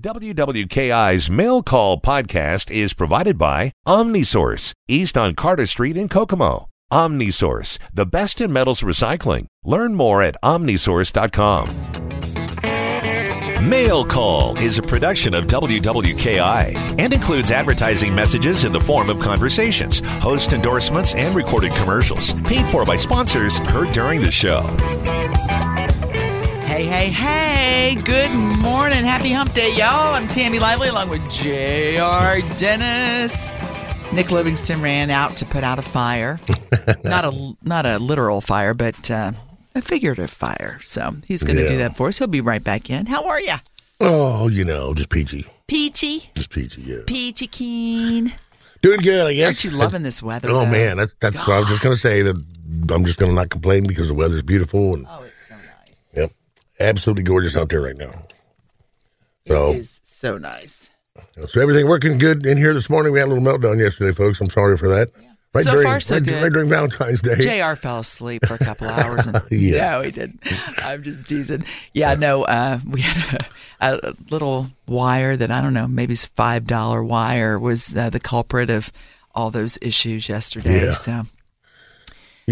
WWKI's Mail Call podcast is provided by Omnisource, east on Carter Street in Kokomo. Omnisource, the best in metals recycling. Learn more at omnisource.com. Mail Call is a production of WWKI and includes advertising messages in the form of conversations, host endorsements, and recorded commercials paid for by sponsors heard during the show. Hey, hey, hey. Good morning. Happy hump day, y'all. I'm Tammy Lively along with J.R. Dennis. Nick Livingston ran out to put out a fire. not a not a literal fire, but uh, a figurative fire. So he's going to Yeah. do that for us. He'll be right back in. How are you? Oh, you know, just peachy. Peachy? Just peachy, yeah. Peachy keen. Doing good, I guess. Aren't you loving this weather? Oh, though? man. That, that's what I was just going to say. That I'm just going to not complain because the weather's beautiful. And, Oh, it's so nice. yep. Absolutely gorgeous out there right now. So, It is so nice. so everything working good in here this morning. We had a little meltdown yesterday, folks. I'm sorry for that. Right So during, far, so right, good. right during Valentine's Day. JR fell asleep for a couple hours. And, Yeah. No, he did. I'm just teasing. Yeah, no, uh, we had a, a little wire that I don't know, maybe it's $5 wire was uh, the culprit of all those issues yesterday. Yeah. So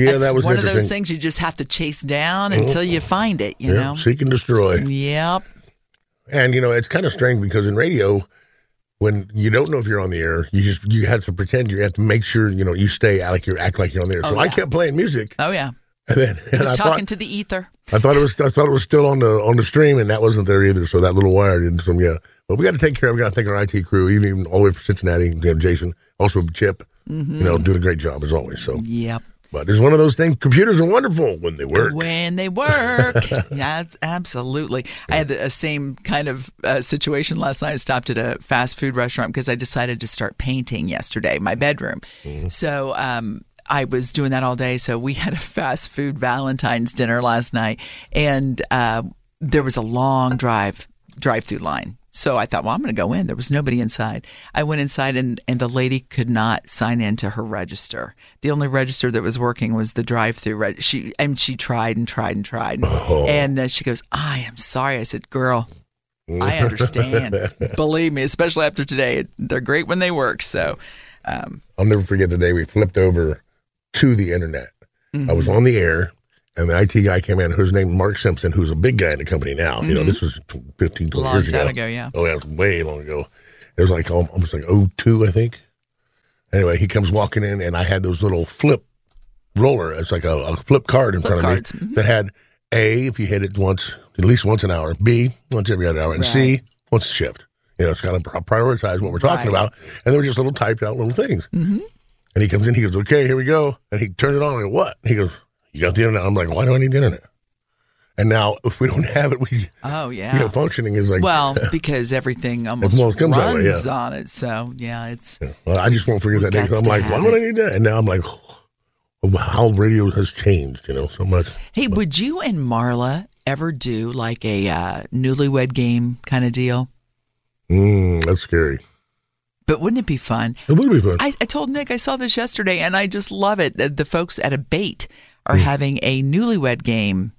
yeah, that's that was one of those things you just have to chase down until you find it, you Yeah, know? Seek and destroy. Yep. And you know, it's kind of strange because in radio, when you don't know if you're on the air, you just you have to pretend you have to make sure you know you stay out like you act like you're on the air. so Oh, I kept playing music, Oh, yeah. and then and Just I talking thought to the ether. I thought it was I thought it was still on the on the stream, and that wasn't there either. So that little wire didn't. So yeah, but we got to take care. of We got to thank our IT crew, even all the way from Cincinnati. We have Jason, also Chip. Mm-hmm. You know, doing a great job as always. So, Yep. But it's one of those things. Computers are wonderful when they work. When they work. yes, absolutely. I had the uh, same kind of uh, situation last night. I stopped at a fast food restaurant because I decided to start painting yesterday, my bedroom. So, um, I was doing that all day. So we had a fast food Valentine's dinner last night, and uh, there was a long drive drive through line. So I thought, well, I'm going to go in. There was nobody inside. I went inside, and, and the lady could not sign into her register. The only register that was working was the drive through. Reg- she and she tried and tried and tried, and uh, she goes, "I am sorry." I said, "Girl, I understand. Believe me, especially after today, they're great when they work." So, um, I'll never forget the day we flipped over to the internet. I was on the air, and the IT guy came in, whose name Mark Simpson, who's a big guy in the company now. You know, this was 15, 20 Long years time ago. ago, yeah. Oh, yeah, it was way long ago. It was like al- almost like 02, I think. Anyway, he comes walking in, and I had those little flip roller. It's like a, a flip card in Flip front cards, of me mhm. that had A, if you hit it once, at least once an hour, B, once every other hour, and C, once a shift. You know, it's kind of prioritize what we're talking Right. about. And they were just little typed out little things. Mm-hmm. And he comes in, he goes, okay, here we go. And he turns it on. I go, what? He goes, you got the internet. I'm like, why do I need the internet? And now, if we don't have it, we, oh yeah. you know, functioning is like, well, because everything almost runs way, yeah. on it. So yeah, it's well, I just won't forget that day I'm like, why would. I need that? And now I'm like, oh, how radio has changed, you know, so much. Hey, would you and Marla ever do like a uh, newlywed game kind of deal? Mm, that's scary. But wouldn't it be fun? It would be fun. I, I told Nick I saw this yesterday, and I just love it. The, the folks at a bait Are having a newlywed game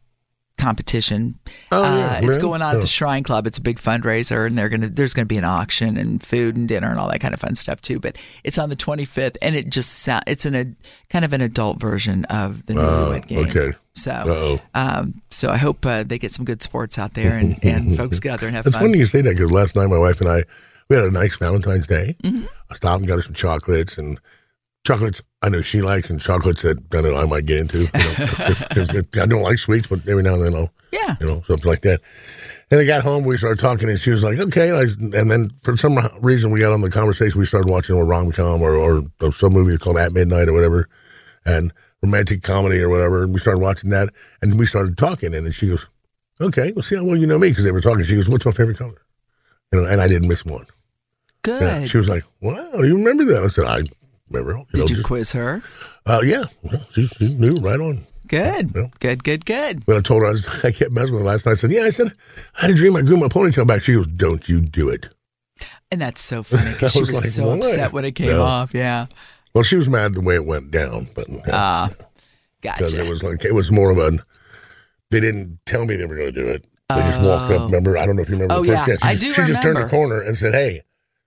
competition. Oh, yeah, uh, it's going on at Oh. the Shrine Club. It's a big fundraiser, and they're gonna there's gonna be an auction and food and dinner and all that kind of fun stuff too. But it's on the 25th, and it just sound, it's in a kind of an adult version of the newlywed game. Oh, okay. So, um, so I hope uh, they get some good sports out there, and, and folks get out there and have It's fun. funny you say that because last night my wife and I we had a nice Valentine's Day. Mm-hmm. I stopped and got her some chocolates and chocolates I know she likes and chocolates that I know I might get into. You know, 'Cause I don't like sweets, but every now and then I'll Yeah. you know something like that. And I got home, we started talking, and she was like, "Okay." And, I, and then for some reason, we got on the conversation. We started watching a rom com or, or some movie called At Midnight or whatever, and romantic comedy or whatever. And we started watching that, and we started talking. And then she goes, "Okay, well, see how well you know me," because they were talking. She goes, "What's my favorite color?" You know, and I didn't miss one. Good. Yeah. She was like, "Wow, you remember that?" I said, "I remember." You Did know, you just- quiz her? Uh, yeah, Yeah, she, she knew right on. Good. Yeah. Good, good, good. When I told her I, was, I kept messing with her last night, I said, "Yeah," I said, "I had a dream I grew my ponytail back." She goes, "Don't you do it." And that's so funny because she was, like, so "Why?" upset when it came Yeah. off. Yeah. Well, she was mad the way it went down, but Ah, because gotcha. it was like it was more of a. They didn't tell me they were going to do it. They just walked up. Remember? I don't know if you remember Oh, the first yeah. chance. She, I just- do she just turned the corner and said, "Hey,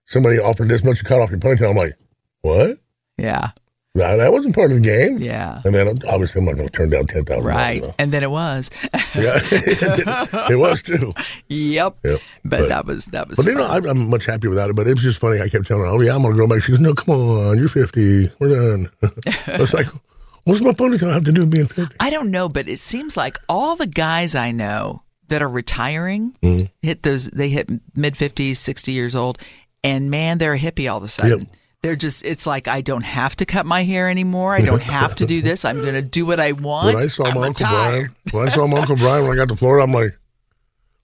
somebody offered this much to cut off your ponytail." I'm like, "What? Yeah. That, that wasn't part of the game." Yeah. And then obviously I'm not going to turn down ten thousand. Right. And then it was. Yeah, it was too. yep. Yep. But, that was, that was, But you know. I, I'm much happier without it. But it was just funny. I kept telling her, "Oh yeah, I'm gonna go back." She goes, "No, come on, you're 50. We're done." I was like, "What's my ponytail have to do with being 50?" I don't know, but it seems like all the guys I know that are retiring Mm-hmm. hit those, they hit mid 50s, 60 years old, and man, they're a hippie all of a sudden. Yep. They're just, it's like, I don't have to cut my hair anymore. I don't have to do this. I'm going to do what I want. When I saw I'm my Uncle retired. Brian, when I saw my Uncle Brian when I got to Florida, I'm like,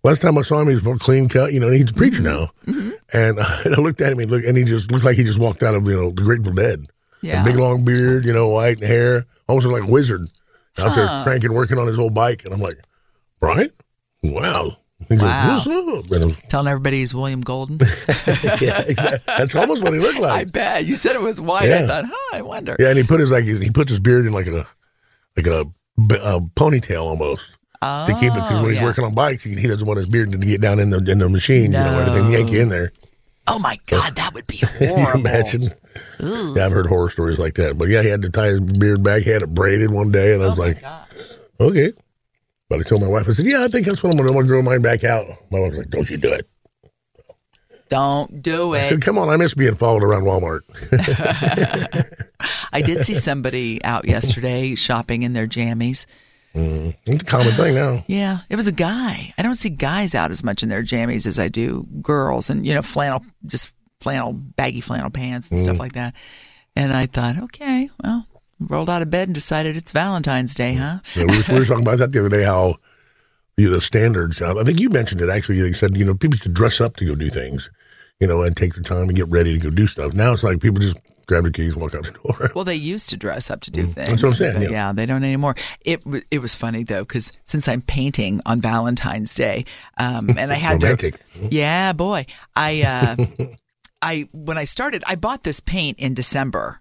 last time I saw him, he was more clean cut. You know, he's a preacher Mm-hmm. now. And I looked at him, and, look, and he just looked like he just walked out of, you know, the Grateful Dead. Yeah. Big long beard, you know, white hair, almost like a wizard out there cranking, working on his old bike. And I'm like, Brian? Wow. He Wow. goes, What's up? And I was, Telling everybody he's William Golden. yeah, exactly. That's almost what he looked like. I bet. You said it was white. I thought, huh, I wonder. Yeah, and he put his like he puts his beard in like a like a, a ponytail almost to keep it because when oh, he's yeah. working on bikes, he, he doesn't want his beard to get down in the in the machine, you know, or anything yank you in there. Oh my God, that would be horrible. imagine? Yeah, I've heard horror stories like that. But yeah, he had to tie his beard back. He had it braided one day, and I oh, was like, okay. But I told my wife, I said, yeah, I think that's what I'm going to do. I'm going to grow mine back out. My wife was like, don't you do it. Don't do it. I said, come on, I miss being followed around Walmart. I did see somebody out yesterday shopping in their jammies. Mm-hmm. It's a common thing now. Yeah, it was a guy. I don't see guys out as much in their jammies as I do girls, and you know, flannel, just flannel, baggy flannel pants and stuff mm-hmm. like that. And I thought, okay, well, rolled out of bed and decided it's Valentine's Day, huh? Yeah, we, were, we were talking about that the other day. How you know, the standards. I think you mentioned it actually. You said you know people should dress up to go do things, you know, and take the time to get ready to go do stuff. Now it's like people just grab their keys, and walk out the door. Well, they used to dress up to do things. Mm, That's what I'm saying, yeah. yeah, they don't anymore. It it was funny though because since I'm painting on Valentine's Day, um, and I had Romantic. to, yeah, boy, I uh, I when I started, I bought this paint in December.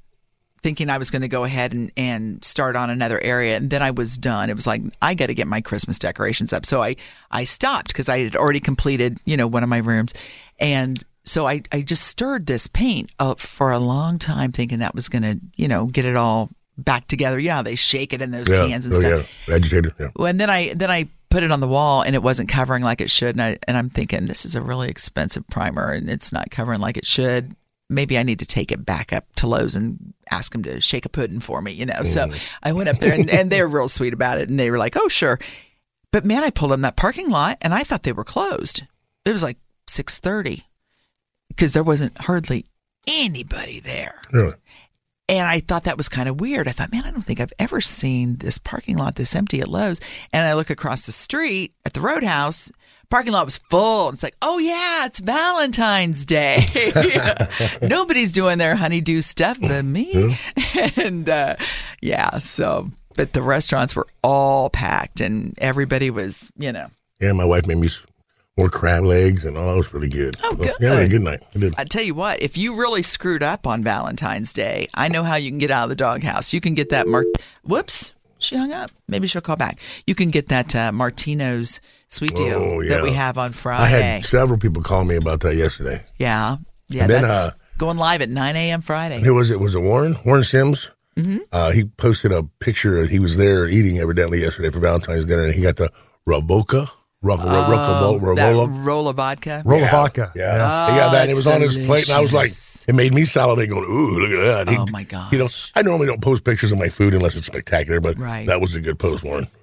Thinking I was going to go ahead and, and start on another area, and then I was done. It was like I got to get my Christmas decorations up, so I I stopped because I had already completed you know one of my rooms, and so I, I just stirred this paint up for a long time thinking that was going to, you know, get it all back together. Yeah, they shake it in those yeah, cans and oh, stuff. yeah, agitator. Yeah. Well, and then I then I put it on the wall and it wasn't covering like it should. And I and I'm thinking this is a really expensive primer and it's not covering like it should. Maybe I need to take it back up to Lowe's and ask them to shake a pudding for me, you know. So mm. I went up there and, and they're real sweet about it and they were like, Oh, sure. But man, I pulled in that parking lot and I thought they were closed. It was like six thirty because there wasn't hardly anybody there. Really? And I thought that was kind of weird. I thought, man, I don't think I've ever seen this parking lot this empty at Lowe's. And I look across the street at the Roadhouse. Parking lot was full. It's like, oh yeah, it's Valentine's Day. Nobody's doing their honeydew stuff but me. And uh, yeah, so but the restaurants were all packed and everybody was, you know, Yeah, my wife made me more crab legs, and all that was really good. Oh, So, Yeah, I had a good. good night. I did. I tell you what, if you really screwed up on Valentine's Day, I know how you can get out of the doghouse. You can get that Mar. Whoops, she hung up. Maybe she'll call back. You can get that uh, Martino's sweet deal Oh, that we have on Friday. I had several people call me about that yesterday. yeah, yeah. And then, that's uh, going live at 9 a.m. Friday. Who was it? Was it Warren? Warren Sims? Mm-hmm. Uh, he posted a picture. He was there eating evidently yesterday for Valentine's dinner, and he got the Ravoca. Rock, Oh, rock, that roll roll of vodka. Roll of vodka. Yeah, he ah, got that. It it's was on his plate, and I was like, it made me salivate, going, "Ooh, look at that!" Oh he- Oh, my God. You know. I normally don't post pictures of my food unless it's spectacular, but Right. that was a good post, Warren.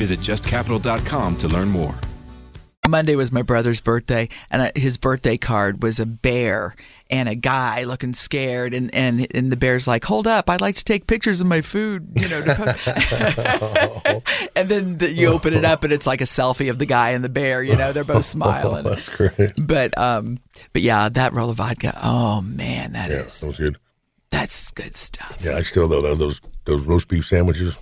Visit justcapital.com to learn more. Monday was my brother's birthday, and uh, his birthday card was a bear and a guy looking scared, and and and the bear's like, "Hold up, I'd like to take pictures of my food," you know. To and then the, you open it up, and it's like a selfie of the guy and the bear. You know, they're both smiling. That's great. But um, but yeah, that roll of vodka. Oh man, that Yeah, is that was good. that's good stuff. Yeah, I still though those those roast beef sandwiches.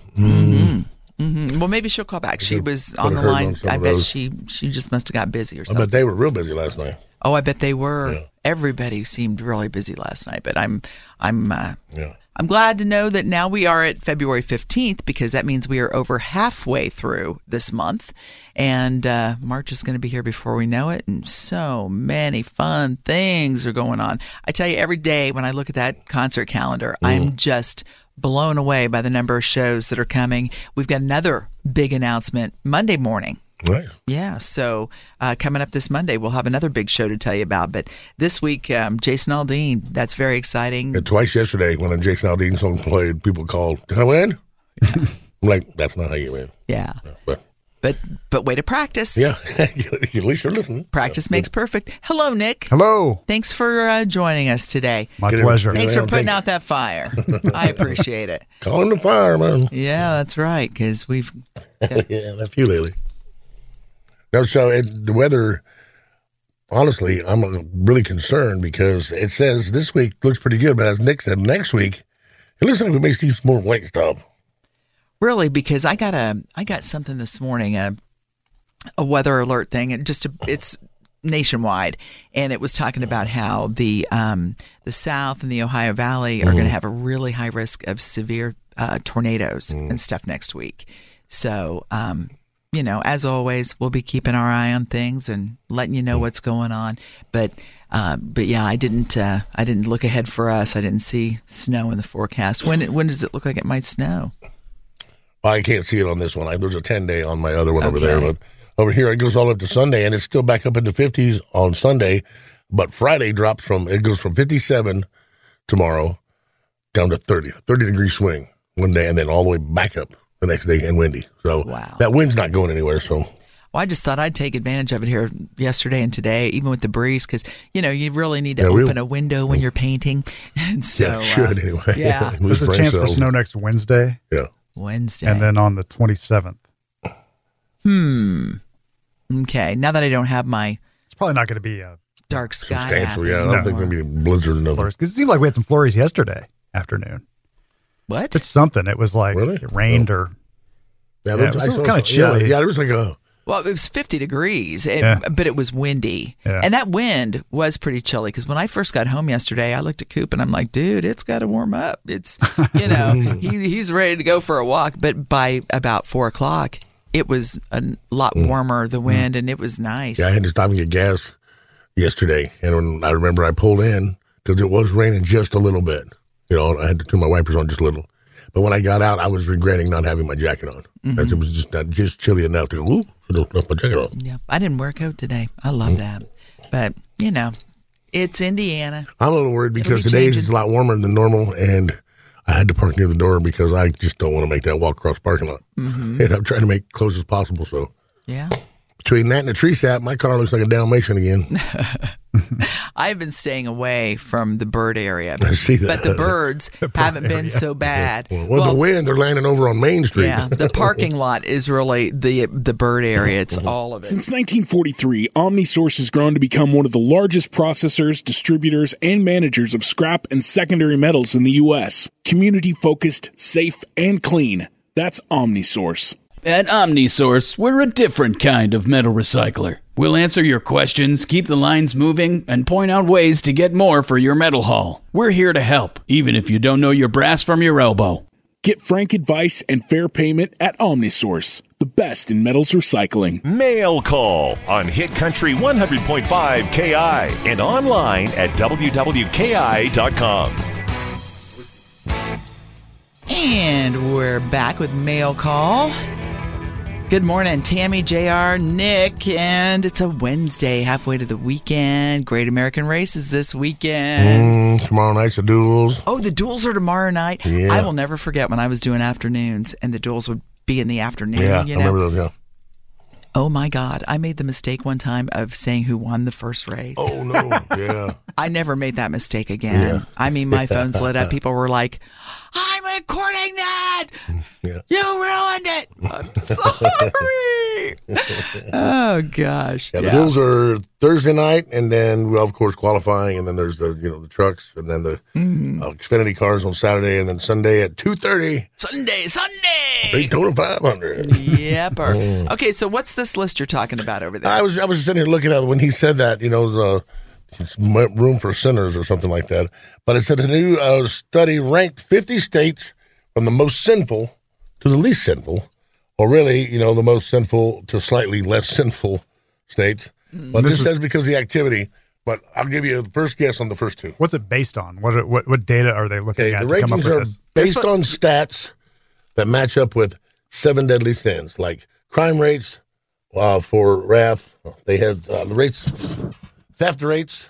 Well, maybe she'll call back. She was on the line. on I bet she she just must have got busy or I something. bet they were real busy last night. Oh, I bet they were. Yeah. Everybody seemed really busy last night, but I'm I'm uh, Yeah. I'm glad to know that now we are at February 15th because that means we are over halfway through this month, and uh, March is going to be here before we know it, and so many fun things are going on. I tell you, every day when I look at that concert calendar, I'm just blown away by the number of shows that are coming. We've got another big announcement Monday morning. Right. Yeah, so uh, coming up this Monday, we'll have another big show to tell you about. But this week, um, Jason Aldean, that's very exciting. And twice yesterday when a Jason Aldean song played, people called, "Did I win?" I'm like, "That's not how you win." Yeah, But but but way to practice. yeah, at least you're listening. Practice makes perfect. Hello, Nick. Hello. Thanks for uh, joining us today. My Get it- pleasure. Thanks for putting out that fire. I appreciate it. Calling the fireman. Yeah, that's right. Because we've yeah, a few lately. No, so it, the weather. Honestly, I'm really concerned because it says this week looks pretty good, but as Nick said, next week it looks like we may see some more white stuff. Really because I got a I got something this morning a a weather alert thing and just a, it's nationwide and it was talking about how the um the South and the Ohio Valley are going to have a really high risk of severe uh, tornadoes and stuff next week. So um you know, as always, we'll be keeping our eye on things and letting you know what's going on. But, uh, but yeah, I didn't. Uh, I didn't look ahead for us. I didn't see snow in the forecast. When when does it look like it might snow? I can't see it on this one. I, there's a 10 day on my other one over there, but over here it goes all up to Sunday, and it's still back up in the 50s on Sunday. But Friday drops from it goes from 57 tomorrow down to 30, 30 degree swing one day, and then all the way back up the next day and windy. So Wow. that wind's not going anywhere. So Well, I just thought I'd take advantage of it here yesterday and today, even with the breeze, because you know you really need to Yeah, we- open a window when you're painting. And so, yeah, it should uh, anyway. yeah. There's a Brain chance for snow next Wednesday, Yeah. Wednesday. and then on the 27th. Hmm. okay, now that I don't have my It's probably not going to be a dark sky Substantial, yeah. I don't No. think there'll be a blizzard or nothing. flurries. 'Cause it seemed like we had some flurries yesterday afternoon. what? It's something. It was like Really? it rained or Yeah, Yeah, it was I saw kinda chilly. Yeah, yeah, it was like a Well, it was 50 degrees, it- Yeah. but it was windy. Yeah. And that wind was pretty chilly because when I first got home yesterday, I looked at Coop and I'm like, dude, it's got to warm up. It's, you know, he, he's ready to go for a walk. But by about four o'clock, it was a lot warmer, the wind, and it was nice. Mm. Yeah, I had to stop and get gas yesterday, and when I remember I pulled in because it was raining just a little bit. You know, I had to turn my wipers on just a little. But when I got out, I was regretting not having my jacket on. That It was just not just chilly enough to go. Ooh, I don't have my jacket on. Yeah, I didn't wear a coat today. I love Mm. that. But, you know, it's Indiana. I'm a little worried because be today's is a lot warmer than normal, and I had to park near the door because I just don't want to make that walk across parking lot. Mm-hmm. And I'm trying to make it close as possible. So, Yeah. Between that and a tree sap, my car looks like a Dalmatian again. I've been staying away from the bird area. I see that. But the birds haven't been so bad. Well, the wind, they're landing over on Main Street. yeah, the parking lot is really the the bird area. It's Mm-hmm. all of it. Since 1943, OmniSource has grown to become one of the largest processors, distributors, and managers of scrap and secondary metals in the U.S. Community focused, safe, and clean. That's OmniSource. At OmniSource, we're a different kind of metal recycler. We'll answer your questions, keep the lines moving, and point out ways to get more for your metal haul. We're here to help, even if you don't know your brass from your elbow. Get frank advice and fair payment at OmniSource, the best in metals recycling. Mail Call on Hit Country 100.5 KI and online at WWKI.com. And we're back with mail call. Good morning, Tammy, JR, Nick, and it's a Wednesday, halfway to the weekend. Great American Races this weekend. Mm, tomorrow night's the duels. Oh, the duels are tomorrow night. Yeah. I will never forget when I was doing afternoons and the duels would be in the afternoon. Yeah, you I remember those. Yeah. Oh my God. I made the mistake one time of saying who won the first race. Oh no. Yeah. I never made that mistake again. Yeah. I mean, my phone's lit up. People were like, I'm recording that. Yeah. You ruined it. I'm sorry. oh, gosh. Yeah, the duels are Thursday night, and then well, of course, qualifying, and then there's the you know the trucks, and then the uh, Xfinity cars on Saturday, and then Sunday at two thirty, Sunday, Sunday. Daytona five hundred. Yep. or- Okay, so what's this list you're talking about over there? I was I was sitting here looking at it when he said that you know the room for sinners or something like that, but it said a new uh, study ranked fifty states from the most sinful to the least sinful, or really you know the most sinful to slightly less sinful states. But this, says because of the activity. But I'll give you the first guess on the first two. What's it based on? What what what data are they looking Okay, at the to come up rankings with are this? based what- on stats that match up with seven deadly sins, like crime rates uh, for wrath. They had uh, the rates, theft rates,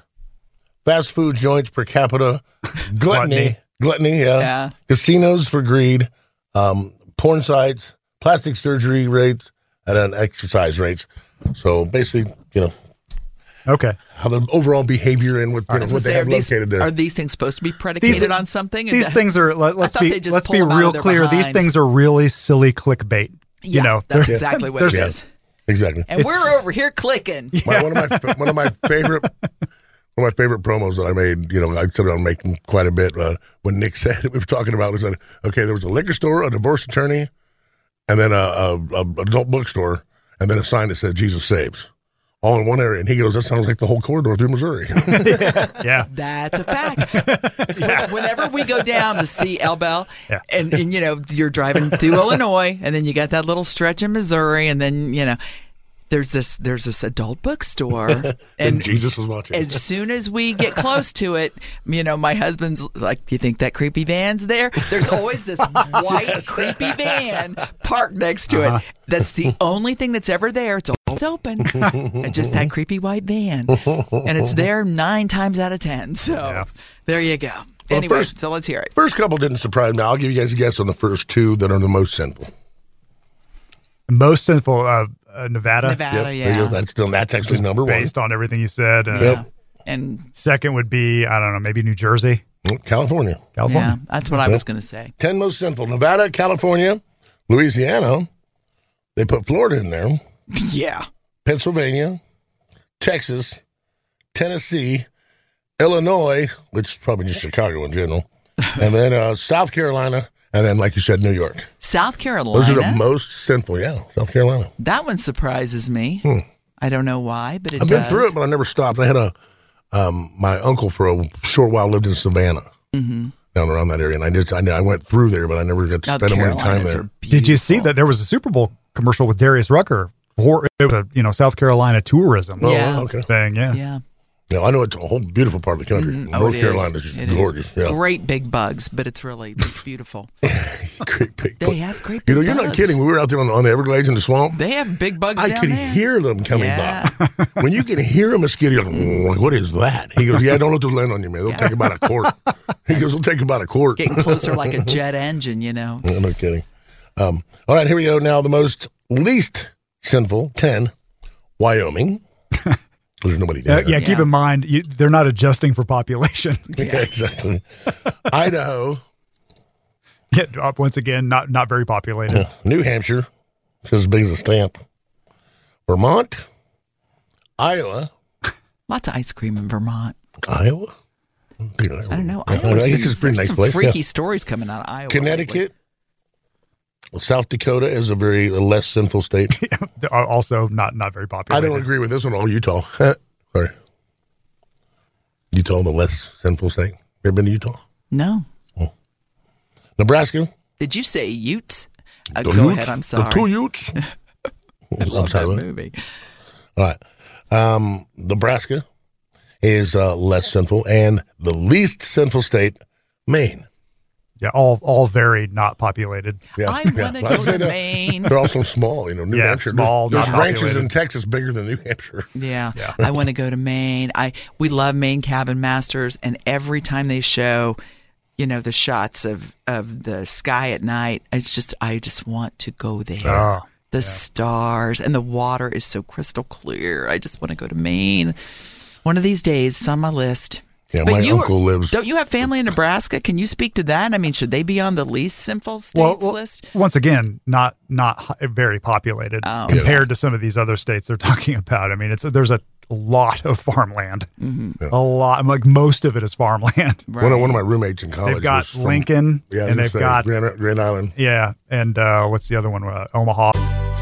fast food joints per capita, gluttony, gluttony, yeah, Yeah. casinos for greed, um, porn sites, plastic surgery rates, and then exercise rates. So basically, you know, Okay. how the overall behavior and what, you know, what gonna they have are these, located there. are these things supposed to be predicated These- on something? And These that- things are let, I let's thought be they just let's be them out of real their clear. These things are really silly clickbait. Yeah, you know, that's exactly what it is. there's- is. exactly. And we're over here clicking. My, one of my one of my favorite one of my favorite promos that I made. You know, I said I'm making quite a bit. Uh, when Nick said we were talking about, we said, okay, there was a liquor store, a divorce attorney, and then a, a, a adult bookstore, and then a sign that said Jesus saves, all in one area. And he goes, that sounds like the whole corridor through Missouri. Yeah. That's a fact. Whenever we go down to see El Bell, Yeah. and, and you know you're driving through Illinois, and then you got that little stretch in Missouri, and then you know there's this there's this adult bookstore, and and Jesus was watching. as soon as we get close to it, you know, my husband's like, "Do you think that creepy van's there?" There's always this white creepy van parked next to Uh-huh. it. That's the only thing that's ever there. It's always open, and just that creepy white van, and it's there nine times out of ten. So Yeah. there you go. Well, anyway, first- so let's hear it. First couple didn't surprise me. I'll give you guys a guess on the first two that are the most sinful. Most sinful uh, uh, Nevada. Nevada, Yep, yeah. That's still that's actually number one. Based on everything you said. Uh, Yep. and Second would be I don't know maybe New Jersey, California. yeah, California. that's what I was going to say. 10 most simple Nevada, California, Louisiana. They put Florida in there. Yeah, Pennsylvania, Texas, Tennessee, Illinois, which is probably just Chicago in general, and then uh, South Carolina, and then, like you said, New York. South Carolina. Those are the most sinful. Yeah, South Carolina. that one surprises me. I don't know why, but it Hmm. I've been through it, but I never stopped. I had a um, my uncle for a short while lived in Savannah, Mm-hmm. down around that area, and I just I, I went through there, but I never got to South spend any time there. Did you see that there was a Super Bowl commercial with Darius Rucker? For, it was a you know South Carolina tourism Oh, Yeah. thing. Yeah. Yeah. Yeah, I know it's a whole beautiful part of the country. Oh, North is. Carolina is is. gorgeous. Yeah. Great big bugs, but it's really it's beautiful. great big. They have great you know, you're not kidding. We were out there on, on the Everglades in the swamp. They have big bugs I could there. hear them coming Yeah. by. when you can hear a mosquito, you're like, "Mm, what is that? He goes, yeah, don't let them land on you, man. They'll take about a quart. He goes, they'll take about a quart. Getting closer like a jet engine, you know. I'm not kidding. Um, all right, here we go. Now, the most least sinful 10 Wyoming. There's nobody Uh, there. yeah, keep in mind you, they're not adjusting for population. Yeah, exactly. Idaho, Yeah, once again, not not very populated. New Hampshire, it's as big as a stamp. Vermont, Iowa, Lots of ice cream in Vermont. Iowa. I don't know. I, Iowa's guess it's a pretty there's nice some place. freaky yeah. stories coming out of Iowa. Connecticut, South Dakota is a very less sinful state. Also not not very popular. I don't agree with this one. Oh, Utah. Sorry. Utah, the less sinful state. You ever been to Utah? No. Nebraska. Did you say Utes? Uh, go Utes, ahead. I'm sorry. The sorry. two Utes. I love that movie. All right. Um, Nebraska is uh, less sinful, and the least sinful state, Maine. Yeah, all all very not populated. Yeah, I wanna I'd go to Maine. They're also small, you know. New Yeah, Hampshire, small, There's, there's ranches populated. in Texas bigger than New Hampshire. Yeah, I want to go to Maine. I we love Maine Cabin Masters, and every time they show, you know, the shots of of the sky at night, it's just I just want to go there. Oh, the stars and the water is so crystal clear. I just want to go to Maine. One of these days, it's on my list. Yeah, But my you uncle lives. Don't you have family in Nebraska? Can you speak to that? I mean, should they be on the least sinful states well, well, list? once again, not not very populated Oh, compared to some of these other states they're talking about. I mean, it's there's a lot of farmland, a lot. Like most of it is farmland. One, of, one of my roommates in college. They've got was from- Lincoln, yeah, and gonna they've say, got Grand, Grand Island. yeah, and uh, what's the other one? Uh, Omaha.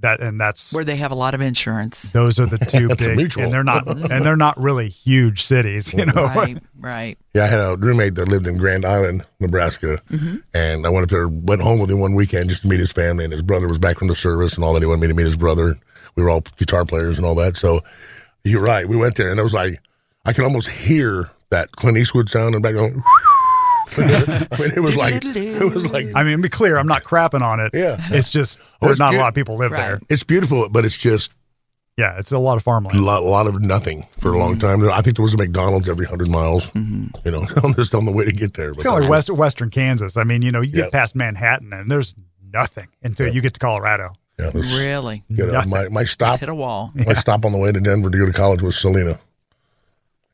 That and that's Where they have a lot of insurance. those are the two big, mutual. and they're not and they're not really huge cities. You know, Right, right. Yeah, I had a roommate that lived in Grand Island, Nebraska, Mm-hmm. and I went up there, went home with him one weekend just to meet his family, and his brother was back from the service and all that. He wanted me to meet his brother. We were all guitar players and all that. So you're right. We went there, and it was like I could almost hear that Clint Eastwood sound in the background. I mean, it was like it was like I mean, be clear, I'm not crapping on it. Yeah. it's just Oh, there's it's not a lot of people live Right. there. it's beautiful, but it's just Yeah, it's a lot of a farmland. lot, a lot of nothing for a long Mm-hmm. time. I think there was a McDonald's every hundred miles. You know, on just on the way to get there. It's kind of like West, Western Kansas. I mean, you know, you get Yeah. past Manhattan and there's nothing until you get to Colorado. Yeah, there's- Really. you know, Nothing. my my Just stop hit a wall. My stop on the way to Denver to go to college was Salina,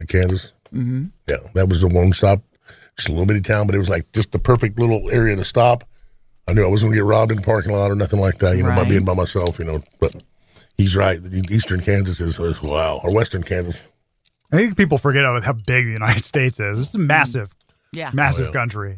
in Kansas. Mm-hmm. Yeah, that was the one stop. Just a little bitty town, but it was like just the perfect little area to stop. I knew I wasn't going to get robbed in the parking lot or nothing like that, you know, by being by myself, you know. But he's right. Eastern Kansas is, is wow, or Western Kansas. I think people forget how, how big the United States is. It's a mm. massive, Yeah. massive Oh, yeah. country.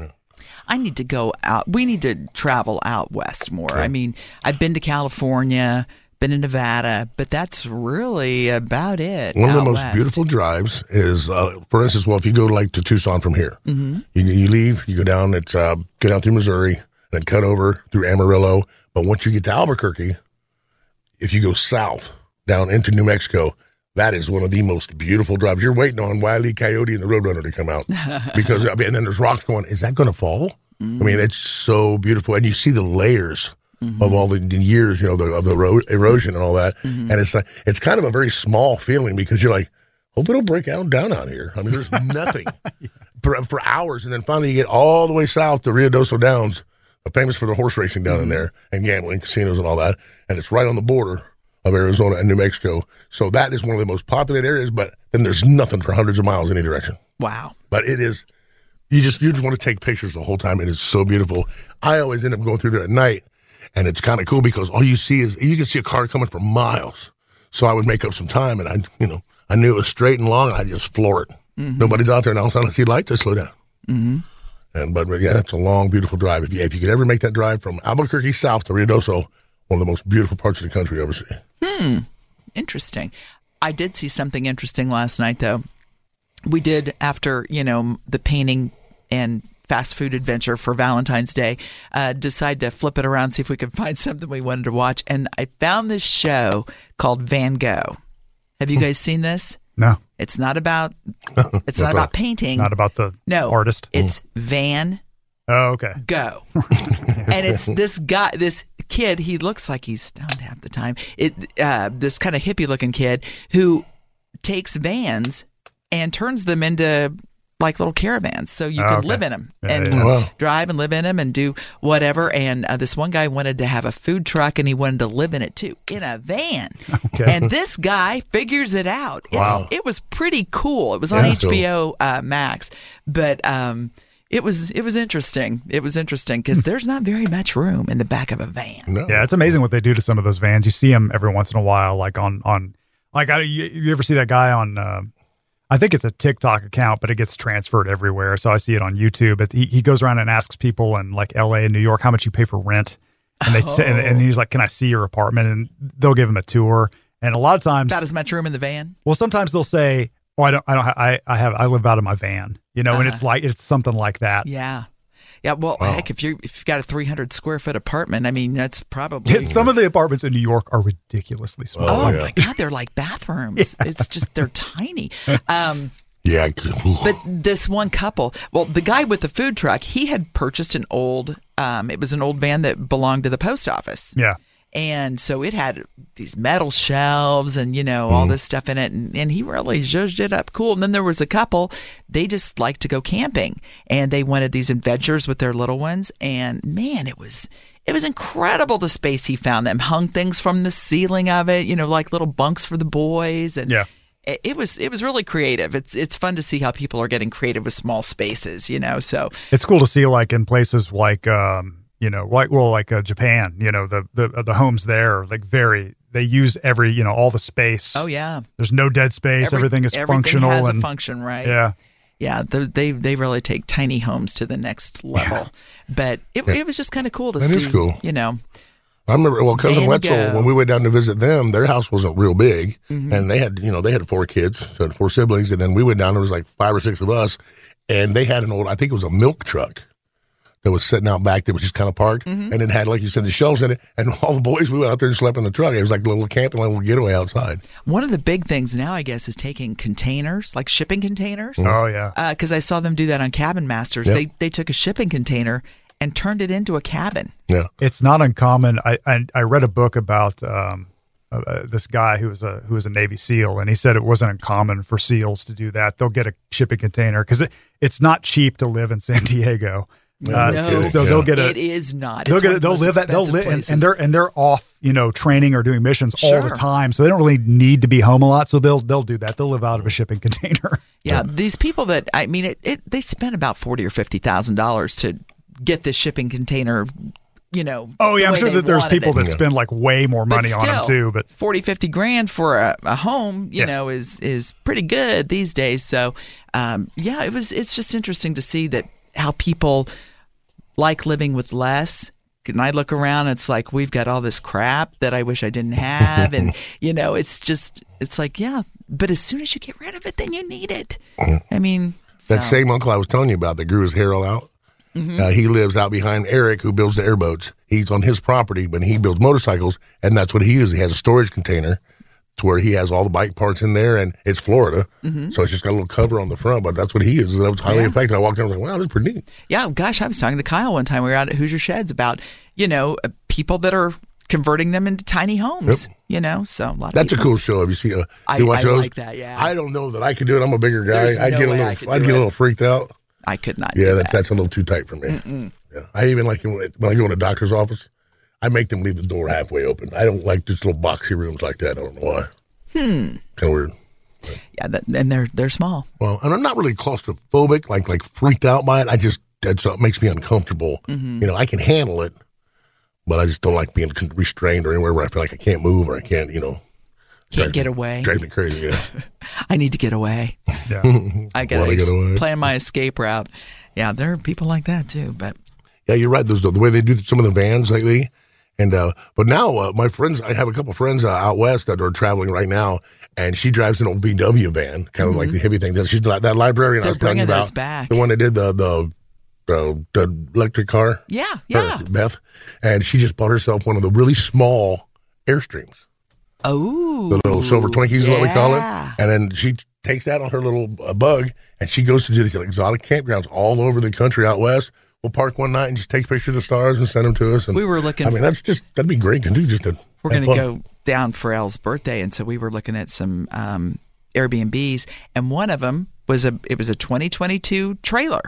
I need to go out. We need to travel out west more. I mean, I've been to California, been in Nevada, but that's really about it. One of the most west. beautiful drives is, uh, for instance, well, if you go like to Tucson from here, Mm-hmm. you, you leave, you go down, it's uh, go down through Missouri, and then cut over through Amarillo. But once you get to Albuquerque, if you go south down into New Mexico, that is one of the most beautiful drives. You're waiting on Wiley Coyote and the Roadrunner to come out because I mean, and then there's rocks going. Is that going to fall? I mean, it's so beautiful, and you see the layers Mm-hmm. of all the, years, you know, the, of the ero- erosion and all that. Mm-hmm. And it's like it's kind of a very small feeling because you're like, hope it'll break out down out here. I mean, there's nothing for, for hours, and then finally you get all the way south to Ruidoso Downs, famous for the horse racing down in mm-hmm. there and gambling casinos and all that, and it's right on the border of Arizona and New Mexico. So that is one of the most populated areas. But then there's nothing for hundreds of miles in any direction. Wow. But it is. You just you just want to take pictures the whole time. It is so beautiful. I always end up going through there at night, and it's kind of cool because all you see is you can see a car coming for miles. So I would make up some time, and I, you know, I knew it was straight and long. And I just floor it. Mhm. Nobody's out there, and all of a sudden I see lights. I slow down. Mm-hmm. And but yeah, it's a long, beautiful drive. If you if you could ever make that drive from Albuquerque south to Rio Ruidoso, one of the most beautiful parts of the country you ever see. Hmm. Interesting. I did see something interesting last night, though. We did after you know the painting and fast food adventure for Valentine's Day. Uh, decide to flip it around, see if we could find something we wanted to watch, and I found this show called Van Gogh. Have you guys seen this? No. It's not about. It's not about painting. Not about the no artist. It's Van Oh, okay. go. and it's this guy, this kid. He looks like he's stoned half the time. It uh, this kind of hippie looking kid who takes vans and turns them into like little caravans, so you Oh, can okay. live in them Yeah, and yeah. Wow. drive and live in them and do whatever. And uh, this one guy wanted to have a food truck and he wanted to live in it too, in a van. And this guy figures it out. It's, Wow. It was pretty cool. It was on Yeah, cool. HBO uh, Max, but um, it was it was interesting. It was interesting because there's not very much room in the back of a van. Yeah, it's amazing what they do to some of those vans. You see them every once in a while, like on on like I, you, you ever see that guy on? Uh, I think it's a TikTok account, but it gets transferred everywhere. So I see it on YouTube. But he, he goes around and asks people in like L.A. and New York how much you pay for rent, and they say, and, and he's like, "Can I see your apartment?" And they'll give him a tour. And a lot of times, About as much room in the van. well, sometimes they'll say, "Oh, I don't, I don't, ha- I, I have, I live out of my van," you know, and it's Uh-huh. like it's something like that. Yeah. Yeah, well, heck, if you if you've got a 300 square foot apartment, I mean, that's probably Yeah, some of the apartments in New York are ridiculously small. Oh, I'm my god, they're like bathrooms. It's just they're tiny. Um, Yeah, but this one couple, well, the guy with the food truck, he had purchased an old. Um, it was an old van that belonged to the post office. Yeah. And so it had these metal shelves and, you know, all this stuff in it. And, and he really zhuzhed it up cool. And then there was a couple, they just liked to go camping and they wanted these adventures with their little ones. And man, it was. It was incredible the space he found them. Hung things from the ceiling of it, you know, like little bunks for the boys, and Yeah. it, it was it was really creative. It's it's fun to see how people are getting creative with small spaces, you know. So it's cool to see like in places like um you know like well like uh, Japan you know the the the homes there like very they use every you know all the space Oh, yeah. there's no dead space Every- everything is everything functional has a and function, right? yeah yeah, th- they they really take tiny homes to the next level. But it, it was just kind of cool to That see. is cool. You know, I remember, well, cousin Van Wetzel, Gogh. when we went down to visit them, their house wasn't real big, Mhm. and they had, you know, they had four kids, so four siblings, and then we went down. There was like five or six of us, and they had an old, I think it was a milk truck that was sitting out back that was just kind of parked, Mm-hmm. and it had, like you said, the shelves in it, and all the boys we went out there and slept in the truck. It was like a little camping, like a little getaway outside. one of the big things now, I guess, is taking containers, like shipping containers. oh yeah Because I saw them do that on Cabin Masters. Yep. They they took a shipping container and turned it into a cabin. Yeah, it's not uncommon I I, I read a book about um uh, uh, this guy who was a who was a Navy SEAL, and he said it wasn't uncommon for SEALs to do that. They'll get a shipping container because it, it's not cheap to live in San Diego. Uh, No, so, so they'll get a it is not. they'll It's get one it, they'll live at they'll live and, and they're and they're off you know training or doing missions all the time so they don't really need to be home a lot so they'll they'll do that they'll live out of a shipping container Yeah, these people that I mean, it, it they spent about forty or fifty thousand dollars to get this shipping container. You know. oh yeah i'm sure that there's people it. that spend like way more money on them too but 40 50 grand for a, a home you Yeah. know is is pretty good these days so um, yeah it was it's just interesting to see that how people like living with less and I look around, it's like we've got all this crap that I wish I didn't have, and you know, it's just, it's like, yeah. But as soon as you get rid of it, then you need it. I mean, That so- same uncle I was telling you about that grew his hair all out. Mhm. Uh, he lives out behind Eric, who builds the airboats. He's on his property, but he builds motorcycles, and that's what he uses. He has a storage container to where he has all the bike parts in there, and it's Florida, Mhm. so it's just got a little cover on the front. But that's what he uses. That was highly Yeah. effective. I walked in, I was like, "Wow, that's pretty neat." Yeah, gosh, I was talking to Kyle one time. We were out at Hoosier Sheds about you know uh, people that are converting them into tiny homes. You know, so a lot of That's a cool show. Have you seen? Uh, I- you watch I those? like that, yeah. I don't know that I could do it. I'm a bigger guy. There's I'd no get a little. I I'd get a little freaked out. I could not. Yeah, do that's that. that's a little too tight for me. Mm-mm. Yeah, I even like when when I go in a doctor's office, I make them leave the door halfway open. I don't like just little boxy rooms like that. I don't know why. Hmm. Kind of weird. Yeah, that, and they're they're small. Well, and I'm not really claustrophobic, like like freaked out by it. I just that's what makes me uncomfortable. Mhm. You know, I can handle it, but I just don't like being con- restrained or anywhere where I feel like I can't move or I can't. You know, Can't get away. Drive me crazy. Yeah. I need to get away. Yeah. I got Wanna to get away. plan my escape route. Yeah, there are people like that too. But Yeah, you're right. Those the way they do some of the vans lately, and uh, but now uh, my friends, I have a couple friends uh, out west that are traveling right now, and she drives an old VW van, kind of like the heavy thing. That she's that, that librarian I Mm-hmm. They're was telling you about, back. the one that did the the the, the electric car, yeah, her, yeah. Beth, and she just bought herself one of the really small Airstreams, Oh, the little silver Twinkies is what we call it, and then she takes that on her little uh, bug, and she goes to these exotic campgrounds all over the country out west. We'll park one night and just take pictures of the stars and send them to us. And We were looking- I mean, that's just that'd be great to do. Just to We're going to go down for Elle's birthday, and so we were looking at some um, Airbnbs, and one of them was a it was a 2022 trailer,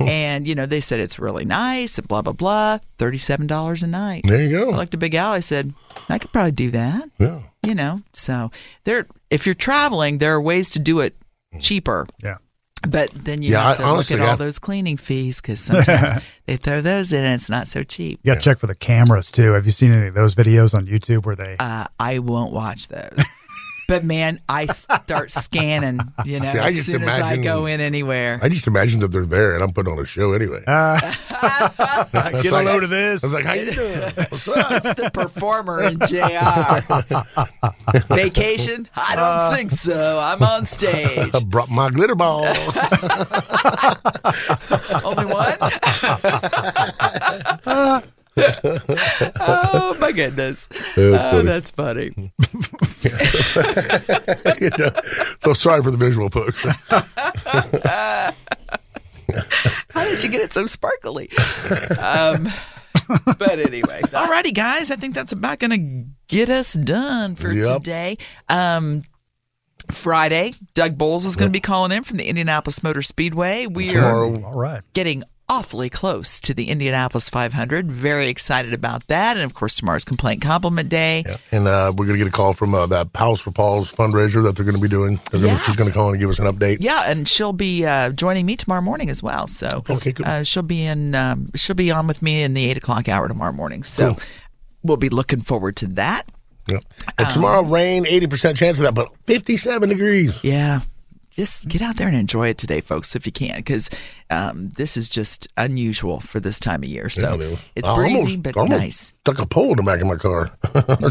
Hmm. and you know they said it's really nice and blah blah blah, thirty seven dollars a night. There you I go. looked at Big Al. I said I could probably do that. Yeah. You know, so there. If you're traveling, there are ways to do it cheaper. Yeah. But then you Yeah, have to I- honestly, look at all those cleaning fees because sometimes they throw those in and it's not so cheap. You got to check for the cameras too. Have you seen any of those videos on YouTube where they? Uh, I won't watch those. but man, I start scanning, you know, See, as just soon as I go in anywhere. I just imagine that they're there and I'm putting on a show anyway. That's Get a like- load of this. I was like, how you doing? What's up? It's the performer in JR. Vacation? I don't Uh. think so. I'm on stage. I brought my glitter ball. Only one? oh my goodness. Oh, funny. that's funny. so sorry for the visual folks. How did you get it so sparkly? Um, but anyway, alrighty, guys. I think that's about going to get us done for Yep. today. Um, Friday, Doug Boles is going to be calling in from the Indianapolis Motor Speedway. We are All right. getting awfully close to the Indianapolis 500. Very excited about that. And of course, tomorrow's Complaint Compliment Day. Yeah. And uh, we're going to get a call from uh, that House for Paul's fundraiser that they're going to be doing. Gonna, Yeah. She's going to call and give us an update. Yeah, and she'll be uh, joining me tomorrow morning as well. So Okay, good. uh, she'll be in. Um, she'll be on with me in the eight o'clock hour tomorrow morning. So we'll be looking forward to that. Yeah. And tomorrow, rain, 80% chance of that, but 57 degrees. Yeah. Just get out there and enjoy it today, folks, if you can, because um, this is just unusual for this time of year. So Yeah, it is. it's I breezy, almost- but almost nice. Stuck a pole in the back of my car.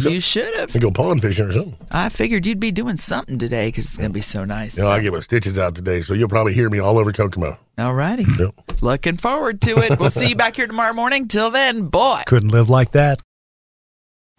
You should have. I go pond fishing or something. I figured you'd be doing something today because it's going to be so nice. You know, I get my stitches out today, so you'll probably hear me all over Kokomo. All righty. Yep. Looking forward to it. We'll see you back here tomorrow morning. Till then, boy. Couldn't live like that.